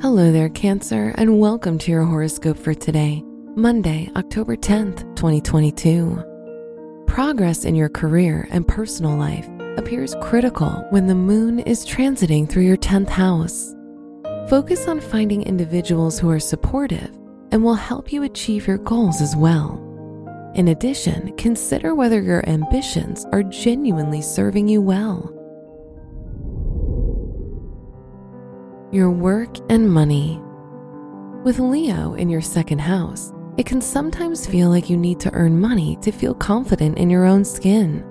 Hello there, Cancer, and welcome to your horoscope for today, Monday, October 10th, 2022. Progress in your career and personal life appears critical when the moon is transiting through your 10th house. Focus on finding individuals who are supportive and will help you achieve your goals as well. In addition, consider whether your ambitions are genuinely serving you well. Your work and money. With Leo in your second house, it can sometimes feel like you need to earn money to feel confident in your own skin.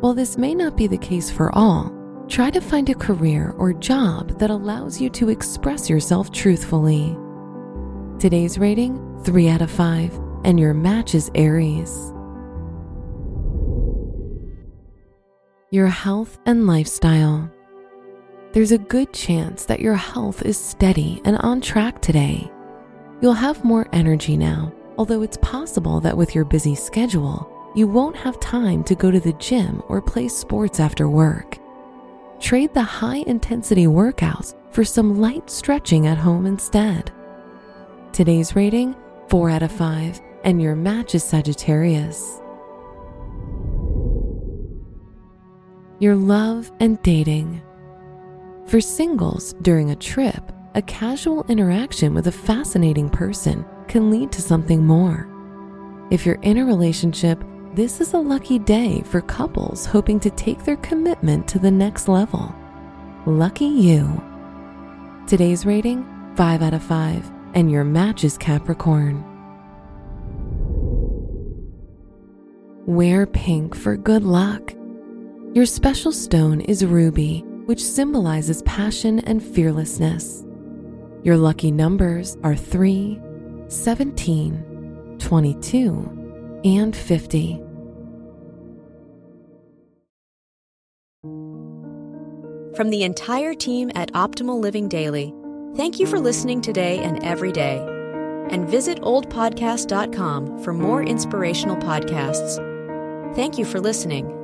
While this may not be the case for all, try to find a career or job that allows you to express yourself truthfully. Today's rating 3 out of 5, and your match is Aries. Your health and lifestyle there's a good chance that your health is steady and on track today. You'll have more energy now, although it's possible that with your busy schedule, you won't have time to go to the gym or play sports after work. Trade the high intensity workouts for some light stretching at home instead. Today's rating 4 out of 5, and your match is Sagittarius. Your love and dating. For singles, during a trip, a casual interaction with a fascinating person can lead to something more. If you're in a relationship, this is a lucky day for couples hoping to take their commitment to the next level. Lucky you. Today's rating 5 out of 5, and your match is Capricorn. Wear pink for good luck. Your special stone is ruby which symbolizes passion and fearlessness. Your lucky numbers are 3, 17, 22, and 50. From the entire team at Optimal Living Daily, thank you for listening today and every day. And visit oldpodcast.com for more inspirational podcasts. Thank you for listening.